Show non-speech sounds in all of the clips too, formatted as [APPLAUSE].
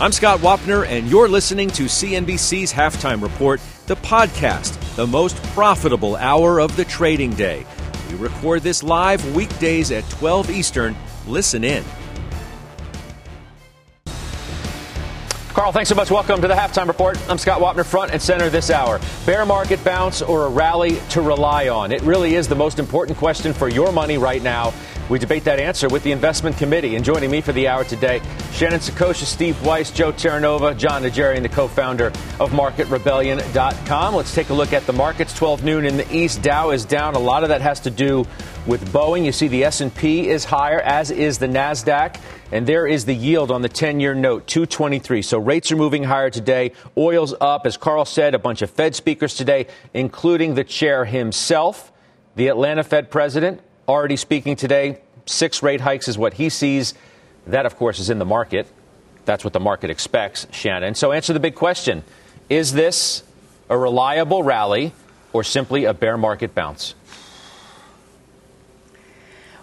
I'm Scott Wapner, and you're listening to CNBC's Halftime Report, the podcast, the most profitable hour of the trading day. We record this live weekdays at 12 Eastern. Listen in. Carl, thanks so much. Welcome to the Halftime Report. I'm Scott Wapner, front and center this hour. Bear market bounce or a rally to rely on? It really is the most important question for your money right now. We debate that answer with the investment committee. And joining me for the hour today, Shannon Saccocia, Steve Weiss, Joe Terranova, Jon Najarian, the co-founder of MarketRebellion.com. Let's take a look at the markets. 12 noon in the East. Dow is down. A lot of that has to do with Boeing. You see the S&P is higher, as is the Nasdaq. And there is the yield on the 10-year note, 223. So rates are moving higher today. Oil's up, as Carl said. A bunch of Fed speakers today, including the chair himself, the Atlanta Fed president already speaking today. Six rate hikes is what he sees. That, of course, is in the market. That's what the market expects, Shannon. So answer the big question Is this a reliable rally or simply a bear market bounce?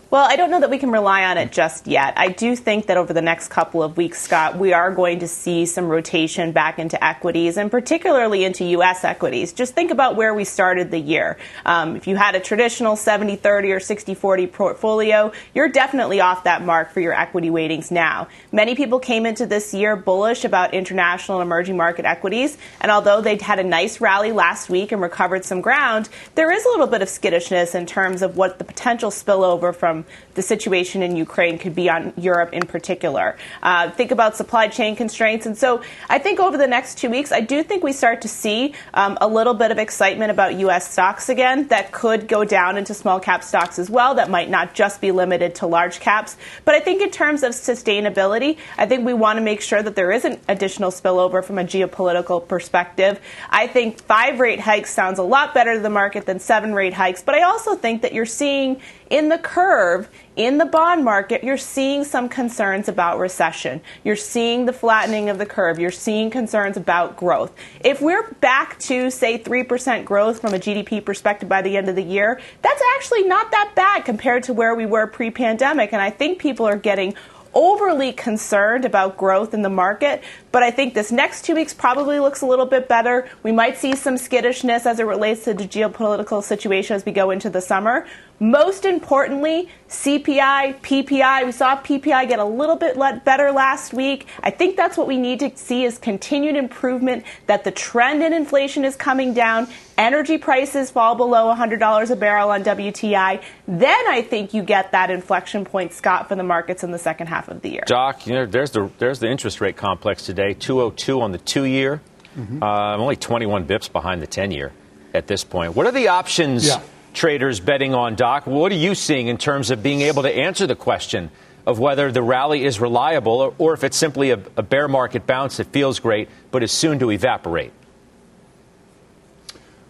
Well, I don't know that we can rely on it just yet. I do think that over the next couple of weeks, Scott, we are going to see some rotation back into equities and particularly into U.S. equities. Just think about where we started the year. Um, if you had a traditional 70 30 or 60 40 portfolio, you're definitely off that mark for your equity weightings now. Many people came into this year bullish about international and emerging market equities, and although they had a nice rally last week and recovered some ground, there is a little bit of skittishness in terms of what the potential spillover from from the situation in Ukraine could be on Europe in particular. Uh, think about supply chain constraints. And so I think over the next two weeks, I do think we start to see um, a little bit of excitement about U.S. stocks again that could go down into small cap stocks as well. That might not just be limited to large caps. But I think in terms of sustainability, I think we want to make sure that there isn't additional spillover from a geopolitical perspective. I think five rate hikes sounds a lot better to the market than seven rate hikes. But I also think that you're seeing in the curve, in the bond market, you're seeing some concerns about recession. You're seeing the flattening of the curve. You're seeing concerns about growth. If we're back to, say, 3% growth from a GDP perspective by the end of the year, that's actually not that bad compared to where we were pre pandemic. And I think people are getting overly concerned about growth in the market, but I think this next two weeks probably looks a little bit better. We might see some skittishness as it relates to the geopolitical situation as we go into the summer. Most importantly, CPI, PPI. We saw PPI get a little bit better last week. I think that's what we need to see is continued improvement, that the trend in inflation is coming down, energy prices fall below $100 a barrel on WTI. Then I think you get that inflection point, Scott, for the markets in the second half of the year. Doc, you know, there's the, there's the interest rate complex today, 202 on the two year. Mm-hmm. Uh, only 21 bips behind the 10 year at this point. What are the options? Yeah traders betting on, Doc. What are you seeing in terms of being able to answer the question of whether the rally is reliable or, or if it's simply a, a bear market bounce that feels great but is soon to evaporate?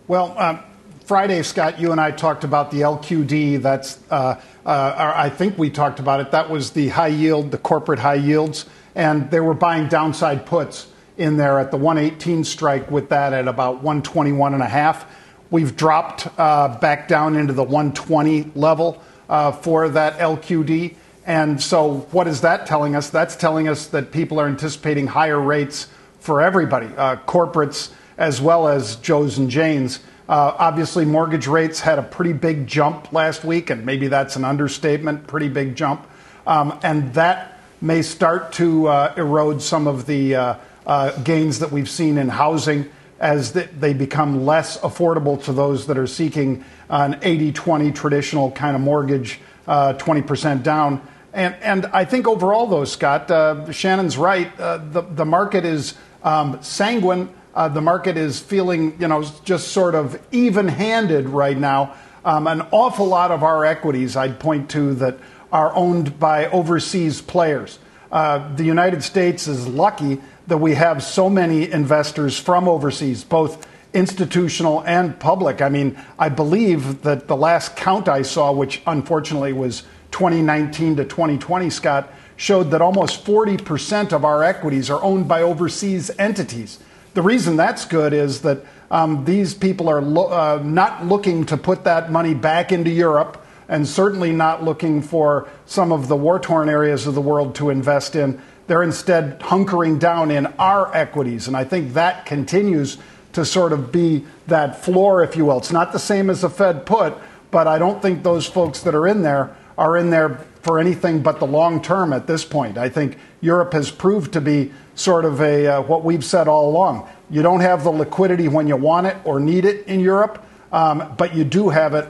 Well, um, Friday, Scott, you and I talked about the LQD. That's, uh, uh, I think we talked about it. That was the high yield, the corporate high yields, and they were buying downside puts in there at the 118 strike with that at about 121 and a half. We've dropped uh, back down into the 120 level uh, for that LQD. And so, what is that telling us? That's telling us that people are anticipating higher rates for everybody, uh, corporates as well as Joes and Janes. Uh, obviously, mortgage rates had a pretty big jump last week, and maybe that's an understatement, pretty big jump. Um, and that may start to uh, erode some of the uh, gains that we've seen in housing as they become less affordable to those that are seeking an 80 20 traditional kind of mortgage, uh, 20% down. And, and I think overall, though, Scott, uh, Shannon's right. Uh, the, the market is um, sanguine. Uh, the market is feeling, you know, just sort of even handed right now. Um, an awful lot of our equities, I'd point to, that are owned by overseas players. uh, the United States is lucky that we have so many investors from overseas, both institutional and public. I mean, I believe that the last count I saw, which unfortunately was 2019 to 2020, Scott, showed that almost 40% of our equities are owned by overseas entities. The reason that's good is that um, these people are lo- uh, not looking to put that money back into Europe and certainly not looking for some of the war torn areas of the world to invest in. They're instead hunkering down in our equities. And I think that continues to sort of be that floor, if you will. It's not the same as a Fed put, but I don't think those folks that are in there are in there for anything but the long term at this point. I think Europe has proved to be sort of a uh, what we've said all along. You don't have the liquidity when you want it or need it in Europe, um, but you do have it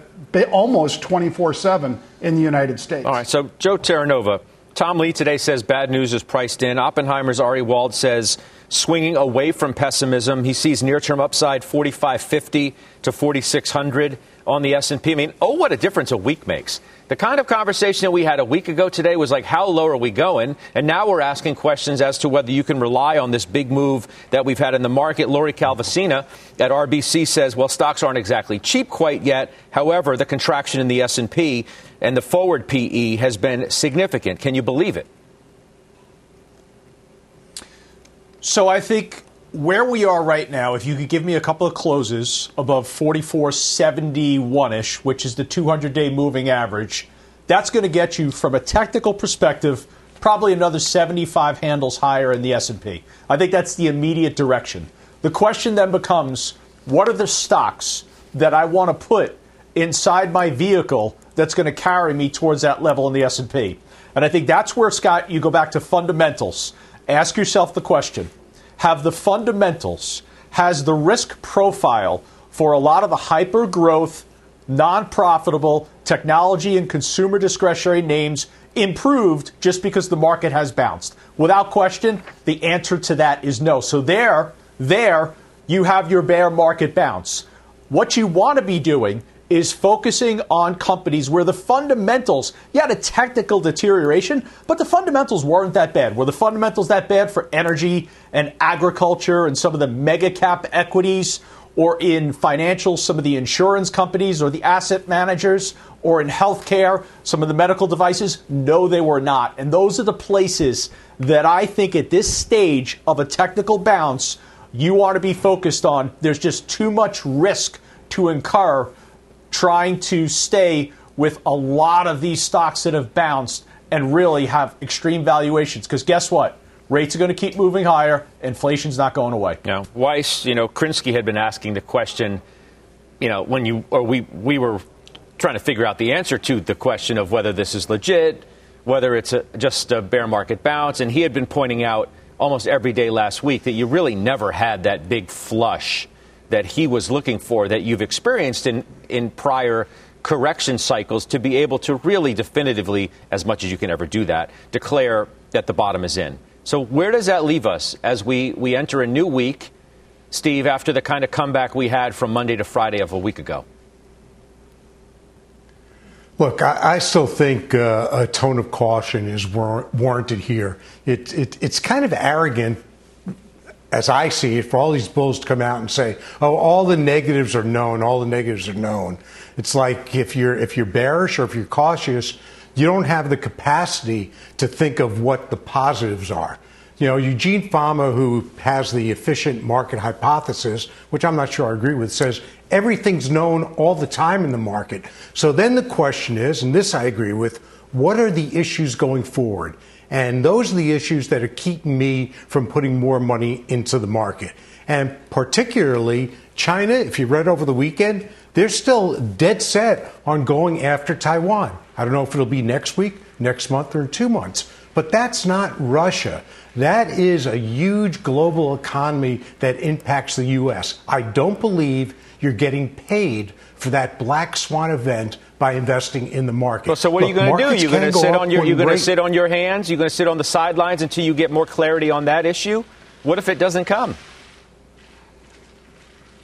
almost 24 7 in the United States. All right, so Joe Terranova, Tom Lee today says bad news is priced in. Oppenheimer's Ari Wald says swinging away from pessimism. He sees near-term upside 4550 to 4600 on the S&P. I mean, oh, what a difference a week makes. The kind of conversation that we had a week ago today was like, how low are we going? And now we're asking questions as to whether you can rely on this big move that we've had in the market. Lori Calvasina at RBC says, well, stocks aren't exactly cheap quite yet. However, the contraction in the S&P and the forward PE has been significant. Can you believe it? So I think where we are right now, if you could give me a couple of closes above 4471 ish, which is the 200 day moving average, that's going to get you from a technical perspective probably another 75 handles higher in the S&P. I think that's the immediate direction. The question then becomes what are the stocks that I want to put inside my vehicle that's going to carry me towards that level in the S&P? And I think that's where Scott you go back to fundamentals. Ask yourself the question have the fundamentals, has the risk profile for a lot of the hyper growth, non profitable technology and consumer discretionary names improved just because the market has bounced? Without question, the answer to that is no. So there, there, you have your bear market bounce. What you want to be doing is focusing on companies where the fundamentals, you had a technical deterioration, but the fundamentals weren't that bad. Were the fundamentals that bad for energy and agriculture and some of the mega cap equities, or in financials, some of the insurance companies or the asset managers, or in healthcare, some of the medical devices? No, they were not. And those are the places that I think at this stage of a technical bounce, you want to be focused on. There's just too much risk to incur trying to stay with a lot of these stocks that have bounced and really have extreme valuations. Because guess what? Rates are going to keep moving higher. Inflation's not going away. Yeah. Weiss, you know, Krinsky had been asking the question, you know, when you, or we, we were trying to figure out the answer to the question of whether this is legit, whether it's a, just a bear market bounce. And he had been pointing out almost every day last week that you really never had that big flush that he was looking for that you've experienced in, in prior correction cycles to be able to really definitively, as much as you can ever do that, declare that the bottom is in. So, where does that leave us as we, we enter a new week, Steve, after the kind of comeback we had from Monday to Friday of a week ago? Look, I, I still think uh, a tone of caution is war- warranted here. It, it, it's kind of arrogant as I see it, for all these bulls to come out and say, "Oh, all the negatives are known. All the negatives are known." It's like if you're if you're bearish or if you're cautious, you don't have the capacity to think of what the positives are. You know, Eugene Fama, who has the efficient market hypothesis, which I'm not sure I agree with, says everything's known all the time in the market. So then the question is, and this I agree with, what are the issues going forward? And those are the issues that are keeping me from putting more money into the market. And particularly China, if you read over the weekend, they're still dead set on going after Taiwan. I don't know if it'll be next week, next month, or in two months. But that's not Russia. That is a huge global economy that impacts the U.S. I don't believe you're getting paid for that black swan event by investing in the market. Well, so what Look, are you going to do? You're going to sit on your you're going to sit on your hands. You're going to sit on the sidelines until you get more clarity on that issue. What if it doesn't come?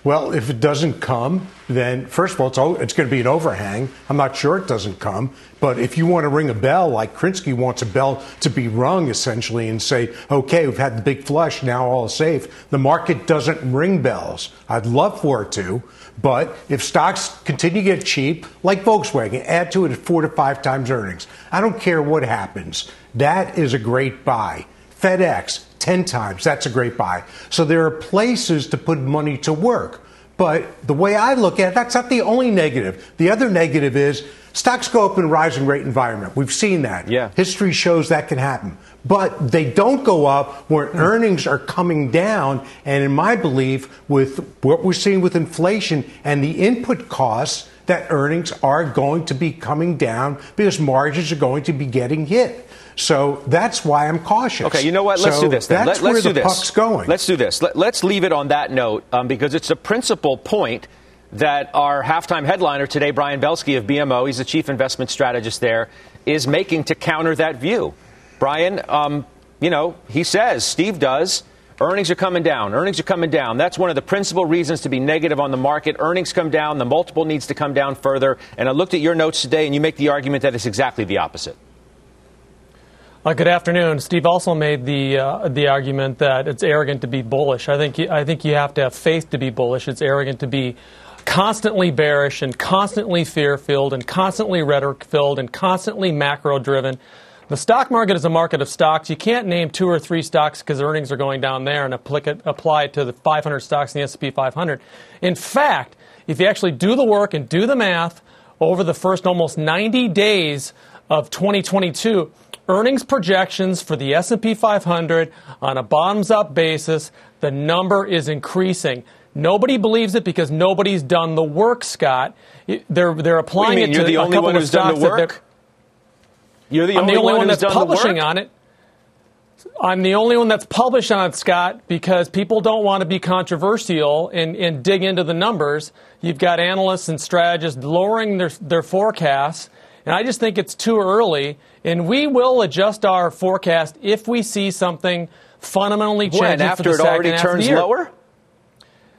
Well, if it doesn't come, then first of all, it's, it's going to be an overhang. I'm not sure it doesn't come. But if you want to ring a bell, like Krinsky wants a bell to be rung essentially and say, okay, we've had the big flush, now all is safe, the market doesn't ring bells. I'd love for it to. But if stocks continue to get cheap, like Volkswagen, add to it four to five times earnings. I don't care what happens. That is a great buy. FedEx, 10 times. That's a great buy. So there are places to put money to work. But the way I look at it, that's not the only negative. The other negative is stocks go up in a rising rate environment. We've seen that. Yeah. History shows that can happen. But they don't go up where mm. earnings are coming down. And in my belief, with what we're seeing with inflation and the input costs, that earnings are going to be coming down because margins are going to be getting hit. So that's why I'm cautious. Okay, you know what? Let's so do this. Then. That's Let, where let's the do this. puck's going. Let's do this. Let, us leave it on that note um, because it's a principal point that our halftime headliner today, Brian Belski of BMO, he's the chief investment strategist there, is making to counter that view. Brian, um, you know, he says, Steve does. Earnings are coming down. Earnings are coming down. That's one of the principal reasons to be negative on the market. Earnings come down. The multiple needs to come down further. And I looked at your notes today, and you make the argument that it's exactly the opposite. Uh, good afternoon. Steve also made the uh, the argument that it's arrogant to be bullish. I think I think you have to have faith to be bullish. It's arrogant to be constantly bearish and constantly fear filled and constantly rhetoric filled and constantly macro driven. The stock market is a market of stocks. You can't name two or three stocks because earnings are going down there and apply it, apply it to the 500 stocks in the S&P 500. In fact, if you actually do the work and do the math over the first almost 90 days of 2022, earnings projections for the S&P 500 on a bottoms-up basis, the number is increasing. Nobody believes it because nobody's done the work, Scott. They're they're applying it to the a couple of stocks that You're the I'm only, the only one, one that's publishing on it. I'm the only one that's published on it, Scott, because people don't want to be controversial and, and dig into the numbers. You've got analysts and strategists lowering their, their forecasts and I just think it's too early. And we will adjust our forecast if we see something fundamentally changing when, after it already turns lower.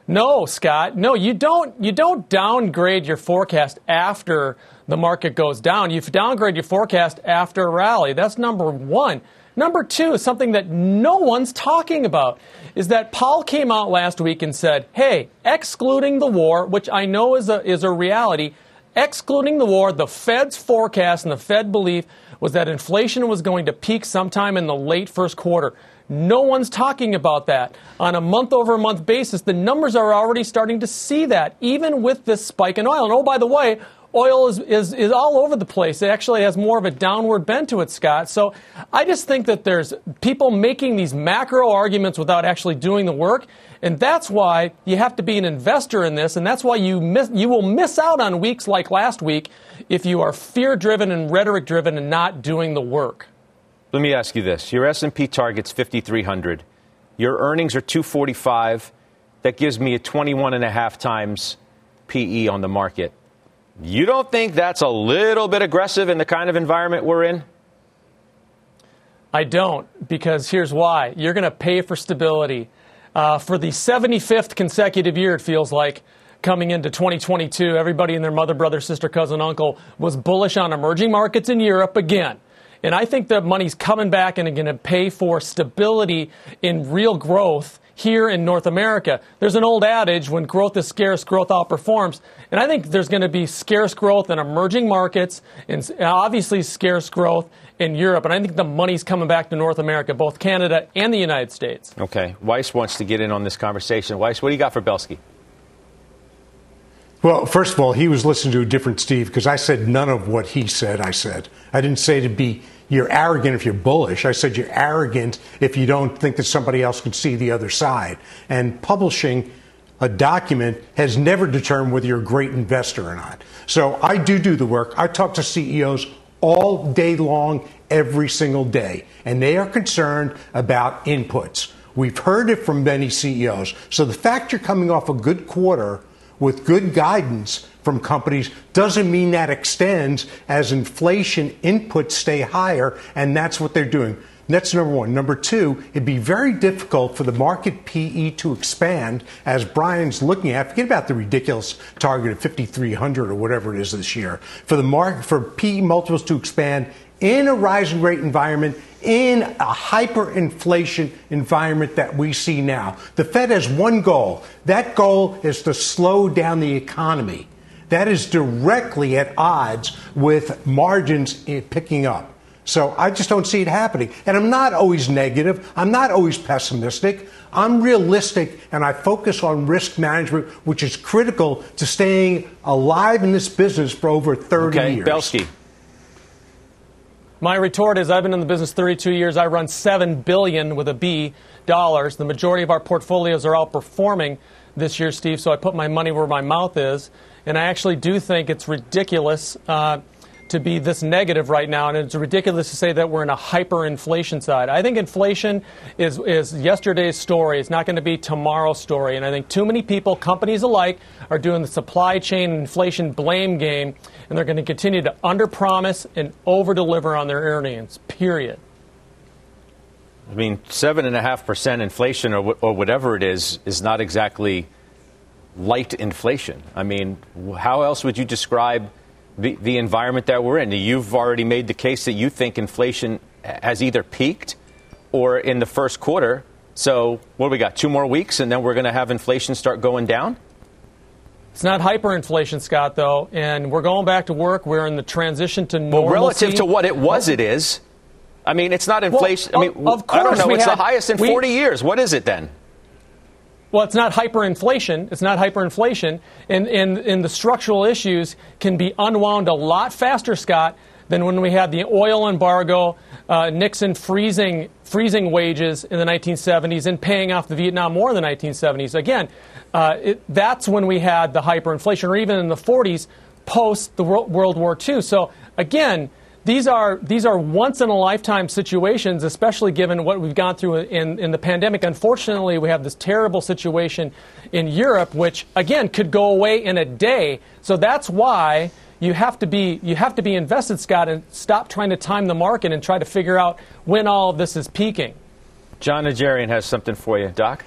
No, Scott. No, you don't. You don't downgrade your forecast after the market goes down. You downgrade your forecast after a rally. That's number one. Number two, something that no one's talking about, is that Powell came out last week and said, "Hey, excluding the war, which I know is a is a reality, Excluding the war, the Fed's forecast and the Fed belief was that inflation was going to peak sometime in the late first quarter. No one's talking about that. On a month over month basis, the numbers are already starting to see that, even with this spike in oil. And oh, by the way, oil is, is, is all over the place. It actually has more of a downward bend to it, Scott. So I just think that there's people making these macro arguments without actually doing the work. And that's why you have to be an investor in this, and that's why you miss, you will miss out on weeks like last week if you are fear driven and rhetoric driven and not doing the work. Let me ask you this: Your S&P target's 5,300. Your earnings are 245. That gives me a 21 and a half times PE on the market. You don't think that's a little bit aggressive in the kind of environment we're in? I don't, because here's why. You're going to pay for stability. Uh, for the 75th consecutive year, it feels like, coming into 2022, everybody and their mother, brother, sister, cousin, uncle was bullish on emerging markets in Europe again. And I think that money's coming back and going to pay for stability in real growth here in North America. There's an old adage when growth is scarce, growth outperforms. And I think there's going to be scarce growth in emerging markets and uh, obviously scarce growth in Europe. And I think the money's coming back to North America, both Canada and the United States. Okay. Weiss wants to get in on this conversation. Weiss, what do you got for Belski? Well, first of all, he was listening to a different Steve because I said none of what he said, I said. I didn't say to be you're arrogant if you're bullish. I said you're arrogant if you don't think that somebody else can see the other side. And publishing a document has never determined whether you're a great investor or not. So I do do the work. I talk to CEOs all day long, every single day, and they are concerned about inputs. We've heard it from many CEOs. So the fact you're coming off a good quarter with good guidance from companies doesn't mean that extends as inflation inputs stay higher, and that's what they're doing. That's number one. Number two, it'd be very difficult for the market PE to expand as Brian's looking at. Forget about the ridiculous target of 5,300 or whatever it is this year. For the market, for PE multiples to expand in a rising rate environment, in a hyperinflation environment that we see now. The Fed has one goal. That goal is to slow down the economy. That is directly at odds with margins picking up. So I just don't see it happening. And I'm not always negative. I'm not always pessimistic. I'm realistic and I focus on risk management, which is critical to staying alive in this business for over 30 okay, years. Belski. My retort is I've been in the business 32 years. I run 7 billion with a B dollars. The majority of our portfolios are outperforming this year, Steve, so I put my money where my mouth is. And I actually do think it's ridiculous. Uh, to be this negative right now, and it's ridiculous to say that we're in a hyperinflation side. I think inflation is, is yesterday's story. It's not going to be tomorrow's story. And I think too many people, companies alike, are doing the supply chain inflation blame game, and they're going to continue to underpromise and overdeliver on their earnings, period. I mean, 7.5% inflation or, or whatever it is, is not exactly light inflation. I mean, how else would you describe – the, the environment that we're in. You've already made the case that you think inflation has either peaked or in the first quarter. So, what do we got? Two more weeks, and then we're going to have inflation start going down? It's not hyperinflation, Scott, though, and we're going back to work. We're in the transition to normalcy. Well, relative to what it was, it is. I mean, it's not inflation. Well, I mean, of course, I don't know. It's had, the highest in we, 40 years. What is it then? Well, it's not hyperinflation. It's not hyperinflation. And, and, and the structural issues can be unwound a lot faster, Scott, than when we had the oil embargo, uh, Nixon freezing, freezing wages in the 1970s and paying off the Vietnam War in the 1970s. Again, uh, it, that's when we had the hyperinflation, or even in the 40s post the World War II. So, again, these are these are once in a lifetime situations, especially given what we've gone through in, in the pandemic. Unfortunately, we have this terrible situation in Europe, which again could go away in a day. So that's why you have to be you have to be invested, Scott, and stop trying to time the market and try to figure out when all of this is peaking. Jon Najarian has something for you, Doc.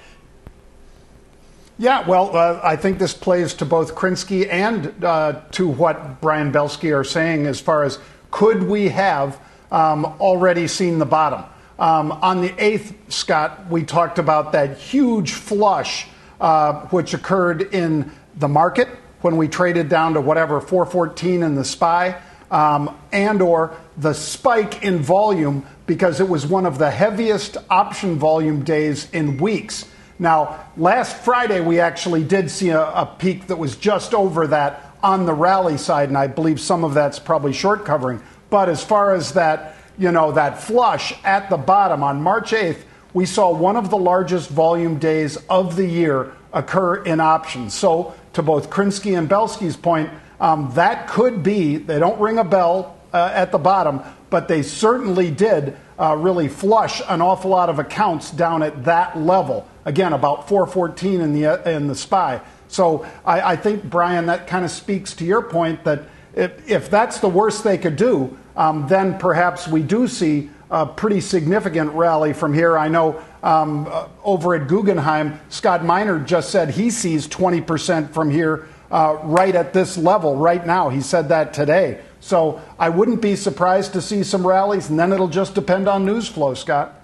Yeah, well, uh, I think this plays to both Krinsky and uh, to what Brian Belski are saying as far as could we have um, already seen the bottom? Um, on the 8th, Scott, we talked about that huge flush uh, which occurred in the market when we traded down to whatever 414 in the SPY, um, and or the spike in volume because it was one of the heaviest option volume days in weeks. Now, last Friday we actually did see a, a peak that was just over that on the rally side, and I believe some of that's probably short covering. But as far as that, you know, that flush at the bottom on March 8th, we saw one of the largest volume days of the year occur in options. So, to both Krinsky and Belski's point, um, that could be, they don't ring a bell uh, at the bottom, but they certainly did uh, really flush an awful lot of accounts down at that level. Again, about 414 in the, uh, in the SPY. So I, I think, Brian, that kind of speaks to your point that if, if that's the worst they could do, um, then perhaps we do see a pretty significant rally from here. I know um, uh, over at Guggenheim, Scott Minerd just said he sees 20% from here uh, right at this level right now. He said that today. So I wouldn't be surprised to see some rallies, and then it'll just depend on news flow, Scott.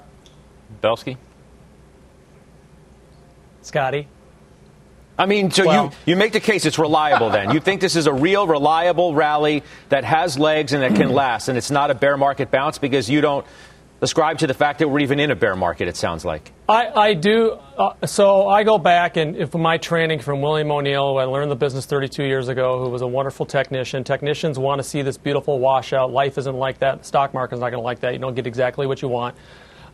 Belski? Scotty? I mean, so well, you, you make the case it's reliable then. You think this is a real, reliable rally that has legs and that can [CLEARS THROAT] last, and it's not a bear market bounce because you don't ascribe to the fact that we're even in a bear market, it sounds like. I, I do. Uh, so I go back and if my training from William O'Neill, I learned the business 32 years ago, who was a wonderful technician. Technicians want to see this beautiful washout. Life isn't like that. The stock market is not going to like that. You don't get exactly what you want.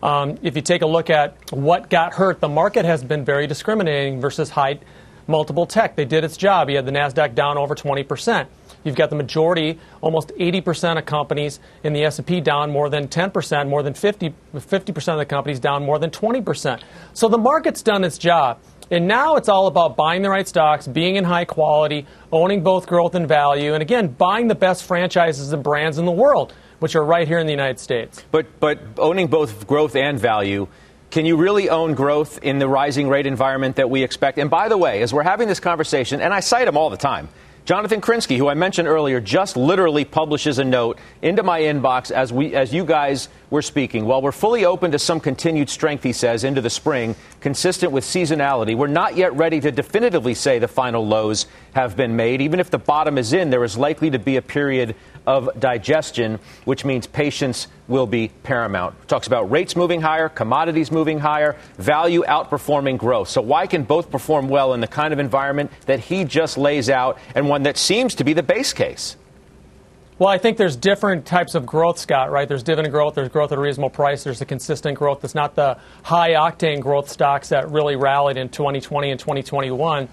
Um, if you take a look at what got hurt, the market has been very discriminating versus high multiple tech. They did its job. You had the NASDAQ down over 20%. You've got the majority, almost 80% of companies in the S&P down more than 10%, more than 50, 50% of the companies down more than 20%. So the market's done its job. And now it's all about buying the right stocks, being in high quality, owning both growth and value, and again, buying the best franchises and brands in the world. which are right here in the United States. But but owning both growth and value. Can you really own growth in the rising rate environment that we expect? And by the way, as we're having this conversation, and I cite them all the time, Jonathan Krinsky, who I mentioned earlier, just literally publishes a note into my inbox as we, as you guys were speaking. While we're fully open to some continued strength, he says, into the spring, consistent with seasonality, we're not yet ready to definitively say the final lows have been made. Even if the bottom is in, there is likely to be a period of digestion, which means patience will be paramount. Talks about rates moving higher, commodities moving higher, value outperforming growth. So, why can both perform well in the kind of environment that he just lays out and one that seems to be the base case? Well, I think there's different types of growth, Scott, right? There's dividend growth, there's growth at a reasonable price, there's the consistent growth. It's not the high octane growth stocks that really rallied in 2020 and 2021.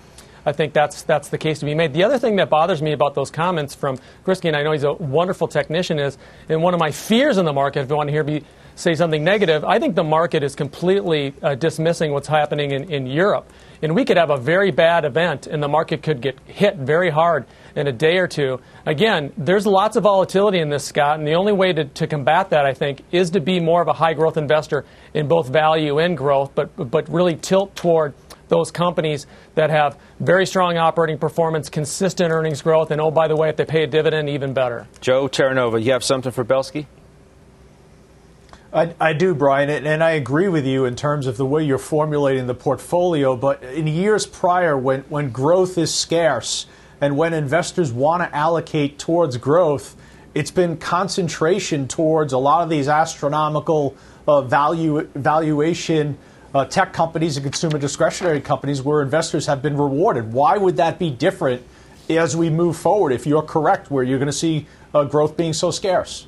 I think that's that's the case to be made. The other thing that bothers me about those comments from Krinsky, and I know he's a wonderful technician, is and one of my fears in the market. If you want to hear me say something negative, I think the market is completely uh, dismissing what's happening in, in Europe. And we could have a very bad event, and the market could get hit very hard in a day or two. Again, there's lots of volatility in this, Scott, and the only way to, to combat that, I think, is to be more of a high growth investor in both value and growth, but, but really tilt toward those companies that have very strong operating performance, consistent earnings growth, and oh, by the way, if they pay a dividend, even better. Joe Terranova, you have something for Belski? I, I, do, Brian, and I agree with you in terms of the way you're formulating the portfolio. But in years prior, when, when growth is scarce and when investors want to allocate towards growth, it's been concentration towards a lot of these astronomical uh, value valuation uh, tech companies and consumer discretionary companies where investors have been rewarded. Why would that be different as we move forward if you're correct, where you're going to see uh, growth being so scarce?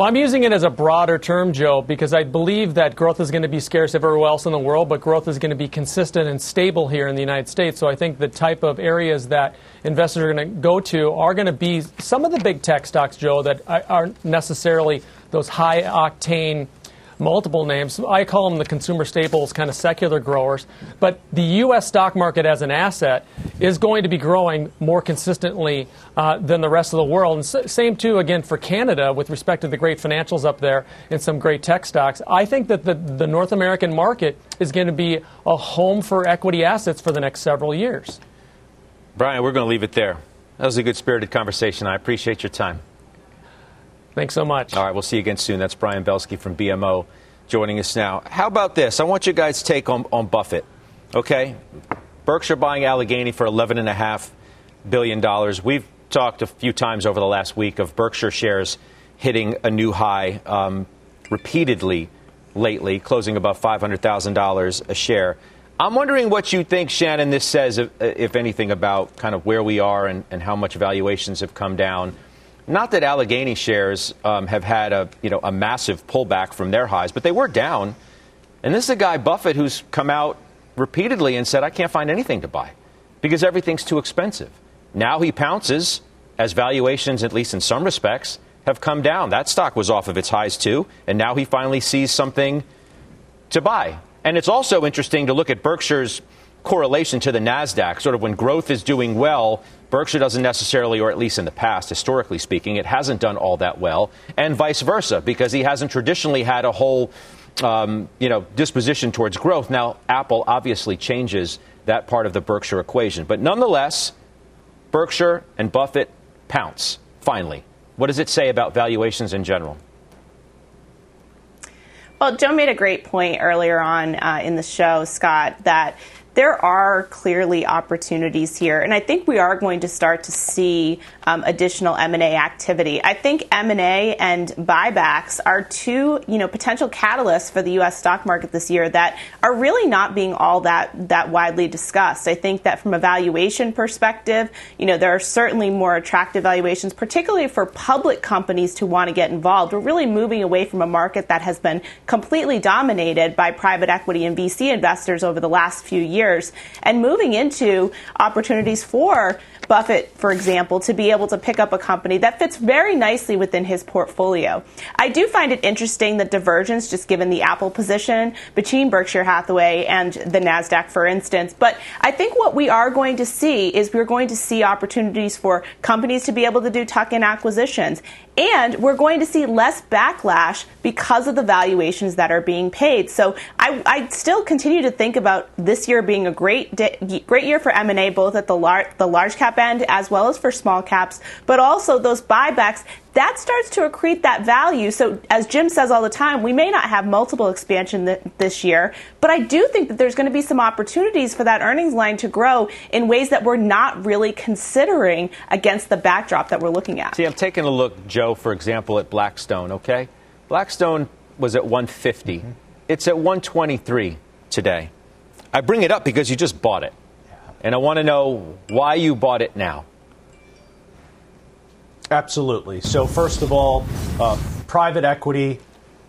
Well, I'm using it as a broader term, Joe, because I believe that growth is going to be scarce everywhere else in the world, but growth is going to be consistent and stable here in the United States. So I think the type of areas that investors are going to go to are going to be some of the big tech stocks, Joe, that aren't necessarily those high octane multiple names. I call them the consumer staples, kind of secular growers. But the U.S. stock market as an asset is going to be growing more consistently uh, than the rest of the world. And same, too, again, for Canada with respect to the great financials up there and some great tech stocks. I think that the, the North American market is going to be a home for equity assets for the next several years. Brian, we're going to leave it there. That was a good spirited conversation. I appreciate your time. Thanks so much. All right, we'll see you again soon. That's Brian Belski from BMO joining us now. How about this? I want you guys' take on, on Buffett. Okay? Berkshire buying Allegheny for $11.5 billion. We've talked a few times over the last week of Berkshire shares hitting a new high um, repeatedly lately, closing above $500,000 a share. I'm wondering what you think, Shannon, this says, if anything, about kind of where we are and, and how much valuations have come down. Not that Allegheny shares um, have had a, you know, a massive pullback from their highs, but they were down. And this is a guy, Buffett, who's come out repeatedly and said, I can't find anything to buy because everything's too expensive. Now he pounces as valuations, at least in some respects, have come down. That stock was off of its highs too, and now he finally sees something to buy. And it's also interesting to look at Berkshire's correlation to the NASDAQ. Sort of when growth is doing well, Berkshire doesn't necessarily, or at least in the past, historically speaking, it hasn't done all that well, and vice versa, because he hasn't traditionally had a whole, um, you know, disposition towards growth. Now, Apple obviously changes that part of the Berkshire equation, but nonetheless, Berkshire and Buffett pounce. Finally, what does it say about valuations in general? Well, Joe made a great point earlier on uh, in the show, Scott, that there are clearly opportunities here, and I think we are going to start to see um, additional M&A activity. I think M&A and buybacks are two, you know, potential catalysts for the U.S. stock market this year that are really not being all that that widely discussed. I think that from a valuation perspective, you know, there are certainly more attractive valuations, particularly for public companies to want to get involved. We're really moving away from a market that has been completely dominated by private equity and VC investors over the last few years years, and moving into opportunities for Buffett, for example, to be able to pick up a company that fits very nicely within his portfolio. I do find it interesting the divergence, just given the Apple position between Berkshire Hathaway and the NASDAQ, for instance. But I think what we are going to see is we're going to see opportunities for companies to be able to do tuck in acquisitions. And we're going to see less backlash because of the valuations that are being paid. So I, I still continue to think about this year being a great, great year for M&A, both at the, lar- the large cap end as well as for small caps, but also those buybacks that starts to accrete that value. So, as Jim says all the time, we may not have multiple expansion th- this year, but I do think that there's going to be some opportunities for that earnings line to grow in ways that we're not really considering against the backdrop that we're looking at. See, I'm taking a look, Joe, for example, at Blackstone, okay? Blackstone was at 150. Mm-hmm. It's at 123 today. I bring it up because you just bought it. And I want to know why you bought it now. Absolutely. So, first of all, uh, private equity,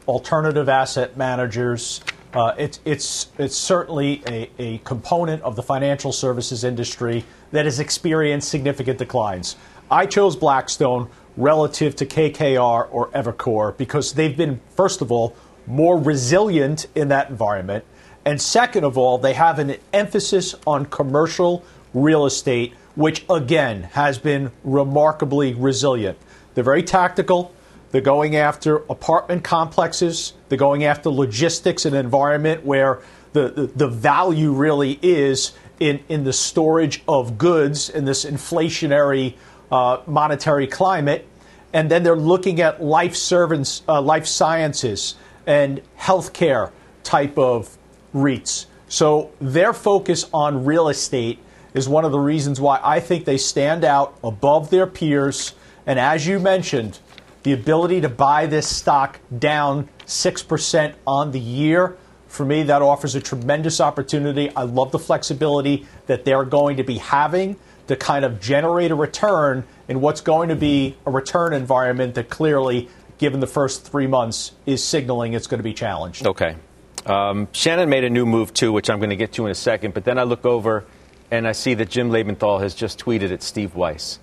alternative asset managers. Uh, it's, it's, it's certainly a, a component of the financial services industry that has experienced significant declines. I chose Blackstone relative to KKR or Evercore because they've been, first of all, more resilient in that environment. And second of all, they have an emphasis on commercial real estate which again has been remarkably resilient. They're very tactical. They're going after apartment complexes. They're going after logistics, and environment where the, the, the value really is in, in the storage of goods in this inflationary uh, monetary climate. And then they're looking at life, servants, uh, life sciences and healthcare type of REITs. So their focus on real estate is one of the reasons why I think they stand out above their peers. And as you mentioned, the ability to buy this stock down 6% on the year, for me, that offers a tremendous opportunity. I love the flexibility that they're going to be having to kind of generate a return in what's going to be a return environment that clearly, given the first three months, is signaling it's going to be challenged. Okay. Um, Shannon made a new move too, which I'm going to get to in a second. But then I look over and I see that Jim Lebenthal has just tweeted at Steve Weiss,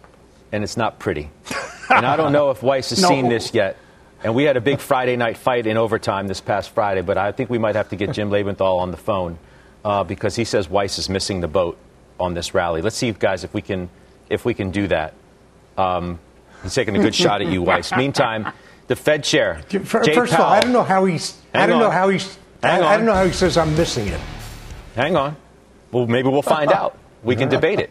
and it's not pretty. [LAUGHS] and I don't know if Weiss has no. seen this yet. And we had a big Friday night fight in overtime this past Friday, but I think we might have to get Jim Lebenthal on the phone uh, because he says Weiss is missing the boat on this rally. Let's see, guys, if we can if we can do that. Um, he's taking a good [LAUGHS] shot at you, Weiss. Meantime, the Fed chair. First Powell, of all, I don't know how he's. I don't on. know how he's. I, I, don't know how he says I'm missing it. Hang on. Well, maybe we'll find out. We can [LAUGHS] debate it.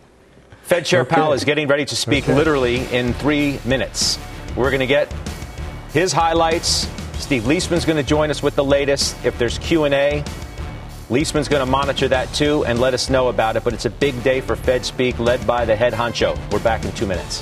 Fed Chair okay. Powell is getting ready to speak okay. literally in three minutes. We're going to get his highlights. Steve Liesman's going to join us with the latest. If there's Q&A, Liesman's going to monitor that too and let us know about it. But it's a big day for Fed Speak, led by the head honcho. We're back in two minutes.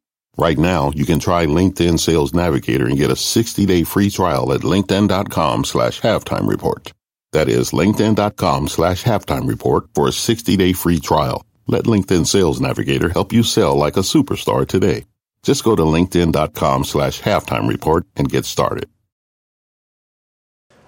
Right now, you can try LinkedIn Sales Navigator and get a 60-day free trial at linkedin.com slash halftime report. That is linkedin.com slash halftime report for a 60-day free trial. Let LinkedIn Sales Navigator help you sell like a superstar today. Just go to linkedin.com slash halftime report and get started.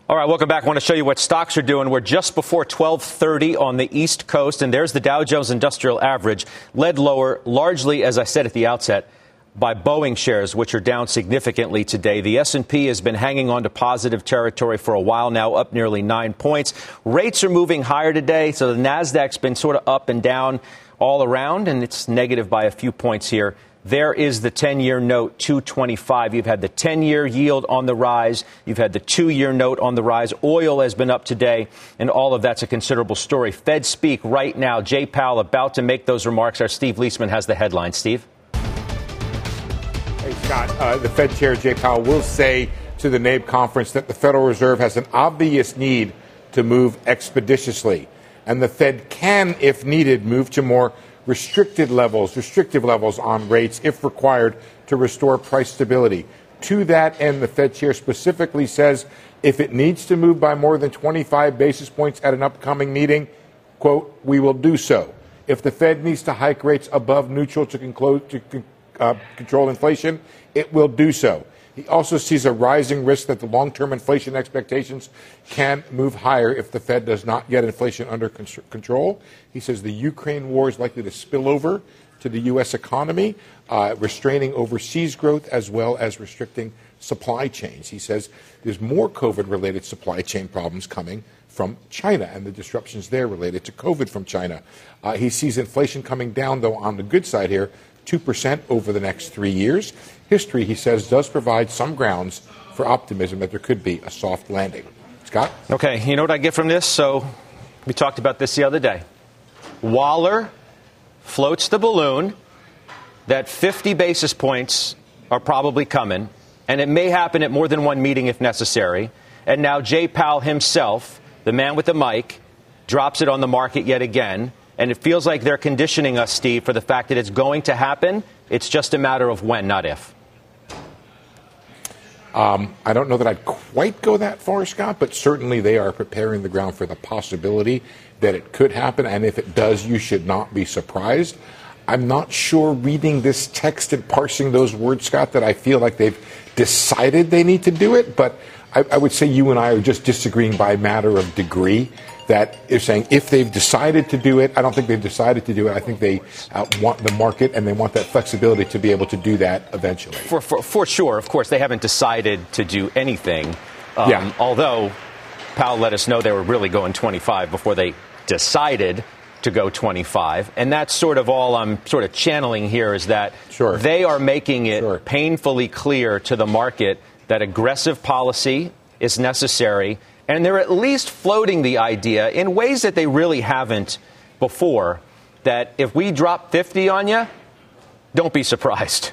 All right, welcome back. I want to show you what stocks are doing. We're just before 1230 on the East Coast, and there's the Dow Jones Industrial Average, led lower largely, as I said at the outset, by Boeing shares, which are down significantly today. The S&P has been hanging on to positive territory for a while now, up nearly nine points. Rates are moving higher today, so the Nasdaq's been sort of up and down all around, and it's negative by a few points here. There is the 10 year note, 225. You've had the 10 year yield on the rise. You've had the two year note on the rise. Oil has been up today, and all of that's a considerable story. Fed speak right now. Jay Powell about to make those remarks. Our Steve Liesman has the headline. Steve? Hey, Scott. Uh, the Fed Chair Jay Powell will say to the NABE conference that the Federal Reserve has an obvious need to move expeditiously. And the Fed can, if needed, move to more restricted levels, restrictive levels on rates if required to restore price stability. To that end, the Fed chair specifically says if it needs to move by more than 25 basis points at an upcoming meeting, quote, we will do so. If the Fed needs to hike rates above neutral to, conclude, to uh, control inflation, it will do so. He also sees a rising risk that the long term inflation expectations can move higher if the Fed does not get inflation under con- control. He says the Ukraine war is likely to spill over to the U.S. economy, uh, restraining overseas growth as well as restricting supply chains. He says there's more COVID related supply chain problems coming from China and the disruptions there related to COVID from China. Uh, he sees inflation coming down, though, on the good side here 2% over the next three years. History, he says, does provide some grounds for optimism that there could be a soft landing. Scott? Okay, you know what I get from this? So we talked about this the other day. Waller floats the balloon that 50 basis points are probably coming, and it may happen at more than one meeting if necessary. And now Jay Powell himself, the man with the mic, drops it on the market yet again and it feels like they're conditioning us, Steve, for the fact that it's going to happen. It's just a matter of when, not if. Um, I don't know that I'd quite go that far, Scott, but certainly they are preparing the ground for the possibility that it could happen. And if it does, you should not be surprised. I'm not sure reading this text and parsing those words, Scott, that I feel like they've decided they need to do it. But I, I would say you and I are just disagreeing by matter of degree that is saying if they've decided to do it, I don't think they've decided to do it. I think they uh, want the market and they want that flexibility to be able to do that eventually. For, for, for sure. Of course, they haven't decided to do anything. Um, yeah. Although Powell let us know they were really going 25 before they decided to go 25. And that's sort of all I'm sort of channeling here is that sure. they are making it sure. painfully clear to the market that aggressive policy is necessary and they're at least floating the idea in ways that they really haven't before that if we drop 50 on you, don't be surprised.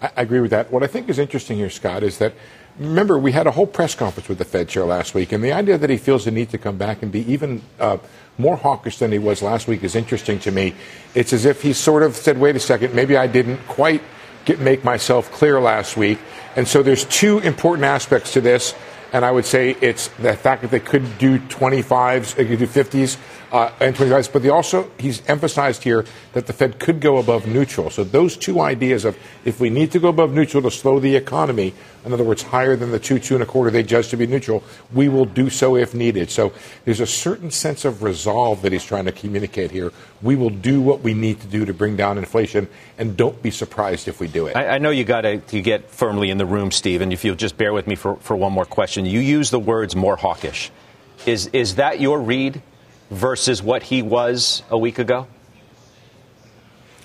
I agree with that. What I think is interesting here, Scott, is that remember we had a whole press conference with the Fed chair last week, and the idea that he feels the need to come back and be even uh, more hawkish than he was last week is interesting to me. It's as if he sort of said, "Wait a second, maybe I didn't quite get, make myself clear last week." And so there's two important aspects to this and I would say it's the fact that they could do 25s, they could do 50s uh, and 25s, but they also, he's emphasized here that the Fed could go above neutral. So those two ideas of if we need to go above neutral to slow the economy, in other words, higher than the two, two and a quarter they judge to be neutral, we will do so if needed. So there's a certain sense of resolve that he's trying to communicate here. We will do what we need to do to bring down inflation, and don't be surprised if we do it. I, I know you got to get firmly in the room, Steve, and if you'll just bear with me for, for one more question. You use the words more hawkish. Is, is that your read versus what he was a week ago?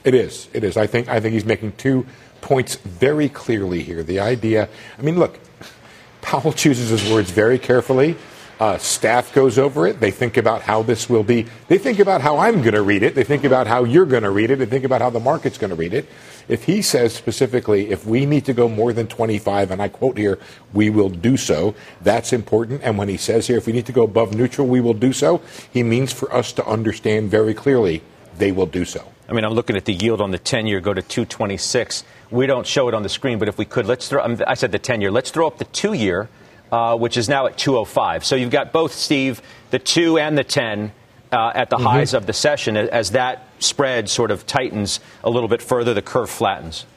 It is. It is. I think. I think he's making two points very clearly here. The idea. I mean, look. Powell [LAUGHS] chooses his words very carefully. Uh, staff goes over it. They think about how this will be. They think about how I'm going to read it. They think about how you're going to read it. They think about how the market's going to read it. If he says specifically, if we need to go more than 25, and I quote here, we will do so, that's important. And when he says here, if we need to go above neutral, we will do so, he means for us to understand very clearly they will do so. I mean, I'm looking at the yield on the 10 year go to 226. We don't show it on the screen, but if we could, let's throw, I said the 10 year, let's throw up the two year uh, which is now at 205. So you've got both, Steve, the 2 and the 10 uh, at the mm-hmm. highs of the session. As that spread sort of tightens a little bit further, the curve flattens.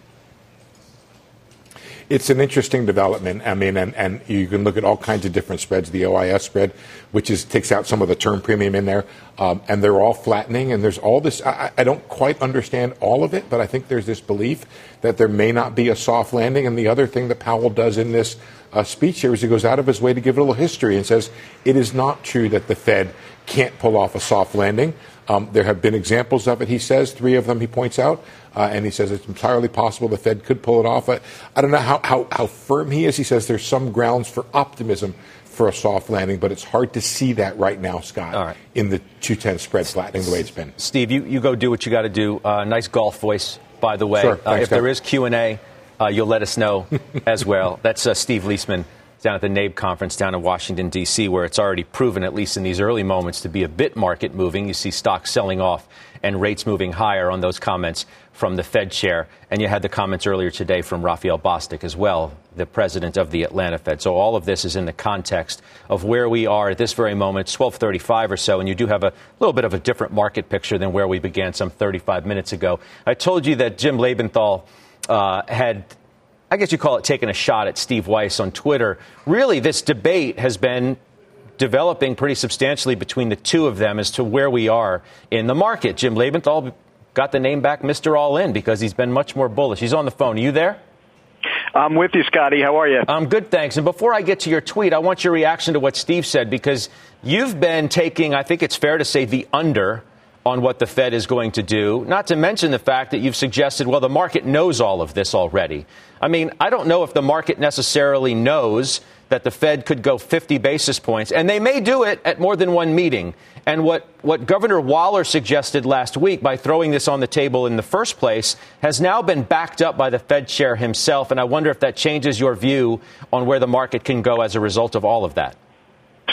It's an interesting development. I mean, and, and you can look at all kinds of different spreads. The OIS spread, which is takes out some of the term premium in there, um, and they're all flattening. And there's all this. I, I don't quite understand all of it, but I think there's this belief that there may not be a soft landing. And the other thing that Powell does in this uh, speech here is he goes out of his way to give a little history and says it is not true that the Fed can't pull off a soft landing. Um, there have been examples of it, he says, three of them he points out, uh, and he says it's entirely possible the Fed could pull it off. I, I don't know how, how, how firm he is. He says there's some grounds for optimism for a soft landing, but it's hard to see that right now, Scott, in the 210 spread flattening the way it's been. Steve, you, you go do what you got to do. Uh, nice golf voice, by the way. Sure. Uh, Thanks, if Scott. there is Q&A, uh, you'll let us know [LAUGHS] as well. That's uh, Steve Liesman down at the NABE conference down in Washington, D.C., where it's already proven, at least in these early moments, to be a bit market moving. You see stocks selling off and rates moving higher on those comments from the Fed chair. And you had the comments earlier today from Raphael Bostic as well, the president of the Atlanta Fed. So all of this is in the context of where we are at this very moment. It's 1235 or so, and you do have a little bit of a different market picture than where we began some 35 minutes ago. I told you that Jim Lebenthal uh, had I guess you call it taking a shot at Steve Weiss on Twitter. Really, this debate has been developing pretty substantially between the two of them as to where we are in the market. Jim Lebenthal got the name back Mr. All In because he's been much more bullish. He's on the phone. Are you there? I'm with you, Scotty. How are you? I'm good, thanks. And before I get to your tweet, I want your reaction to what Steve said because you've been taking, I think it's fair to say, the under on what the Fed is going to do, not to mention the fact that you've suggested, well, the market knows all of this already. I mean, I don't know if the market necessarily knows that the Fed could go 50 basis points, and they may do it at more than one meeting. And what, what Governor Waller suggested last week by throwing this on the table in the first place has now been backed up by the Fed chair himself. And I wonder if that changes your view on where the market can go as a result of all of that.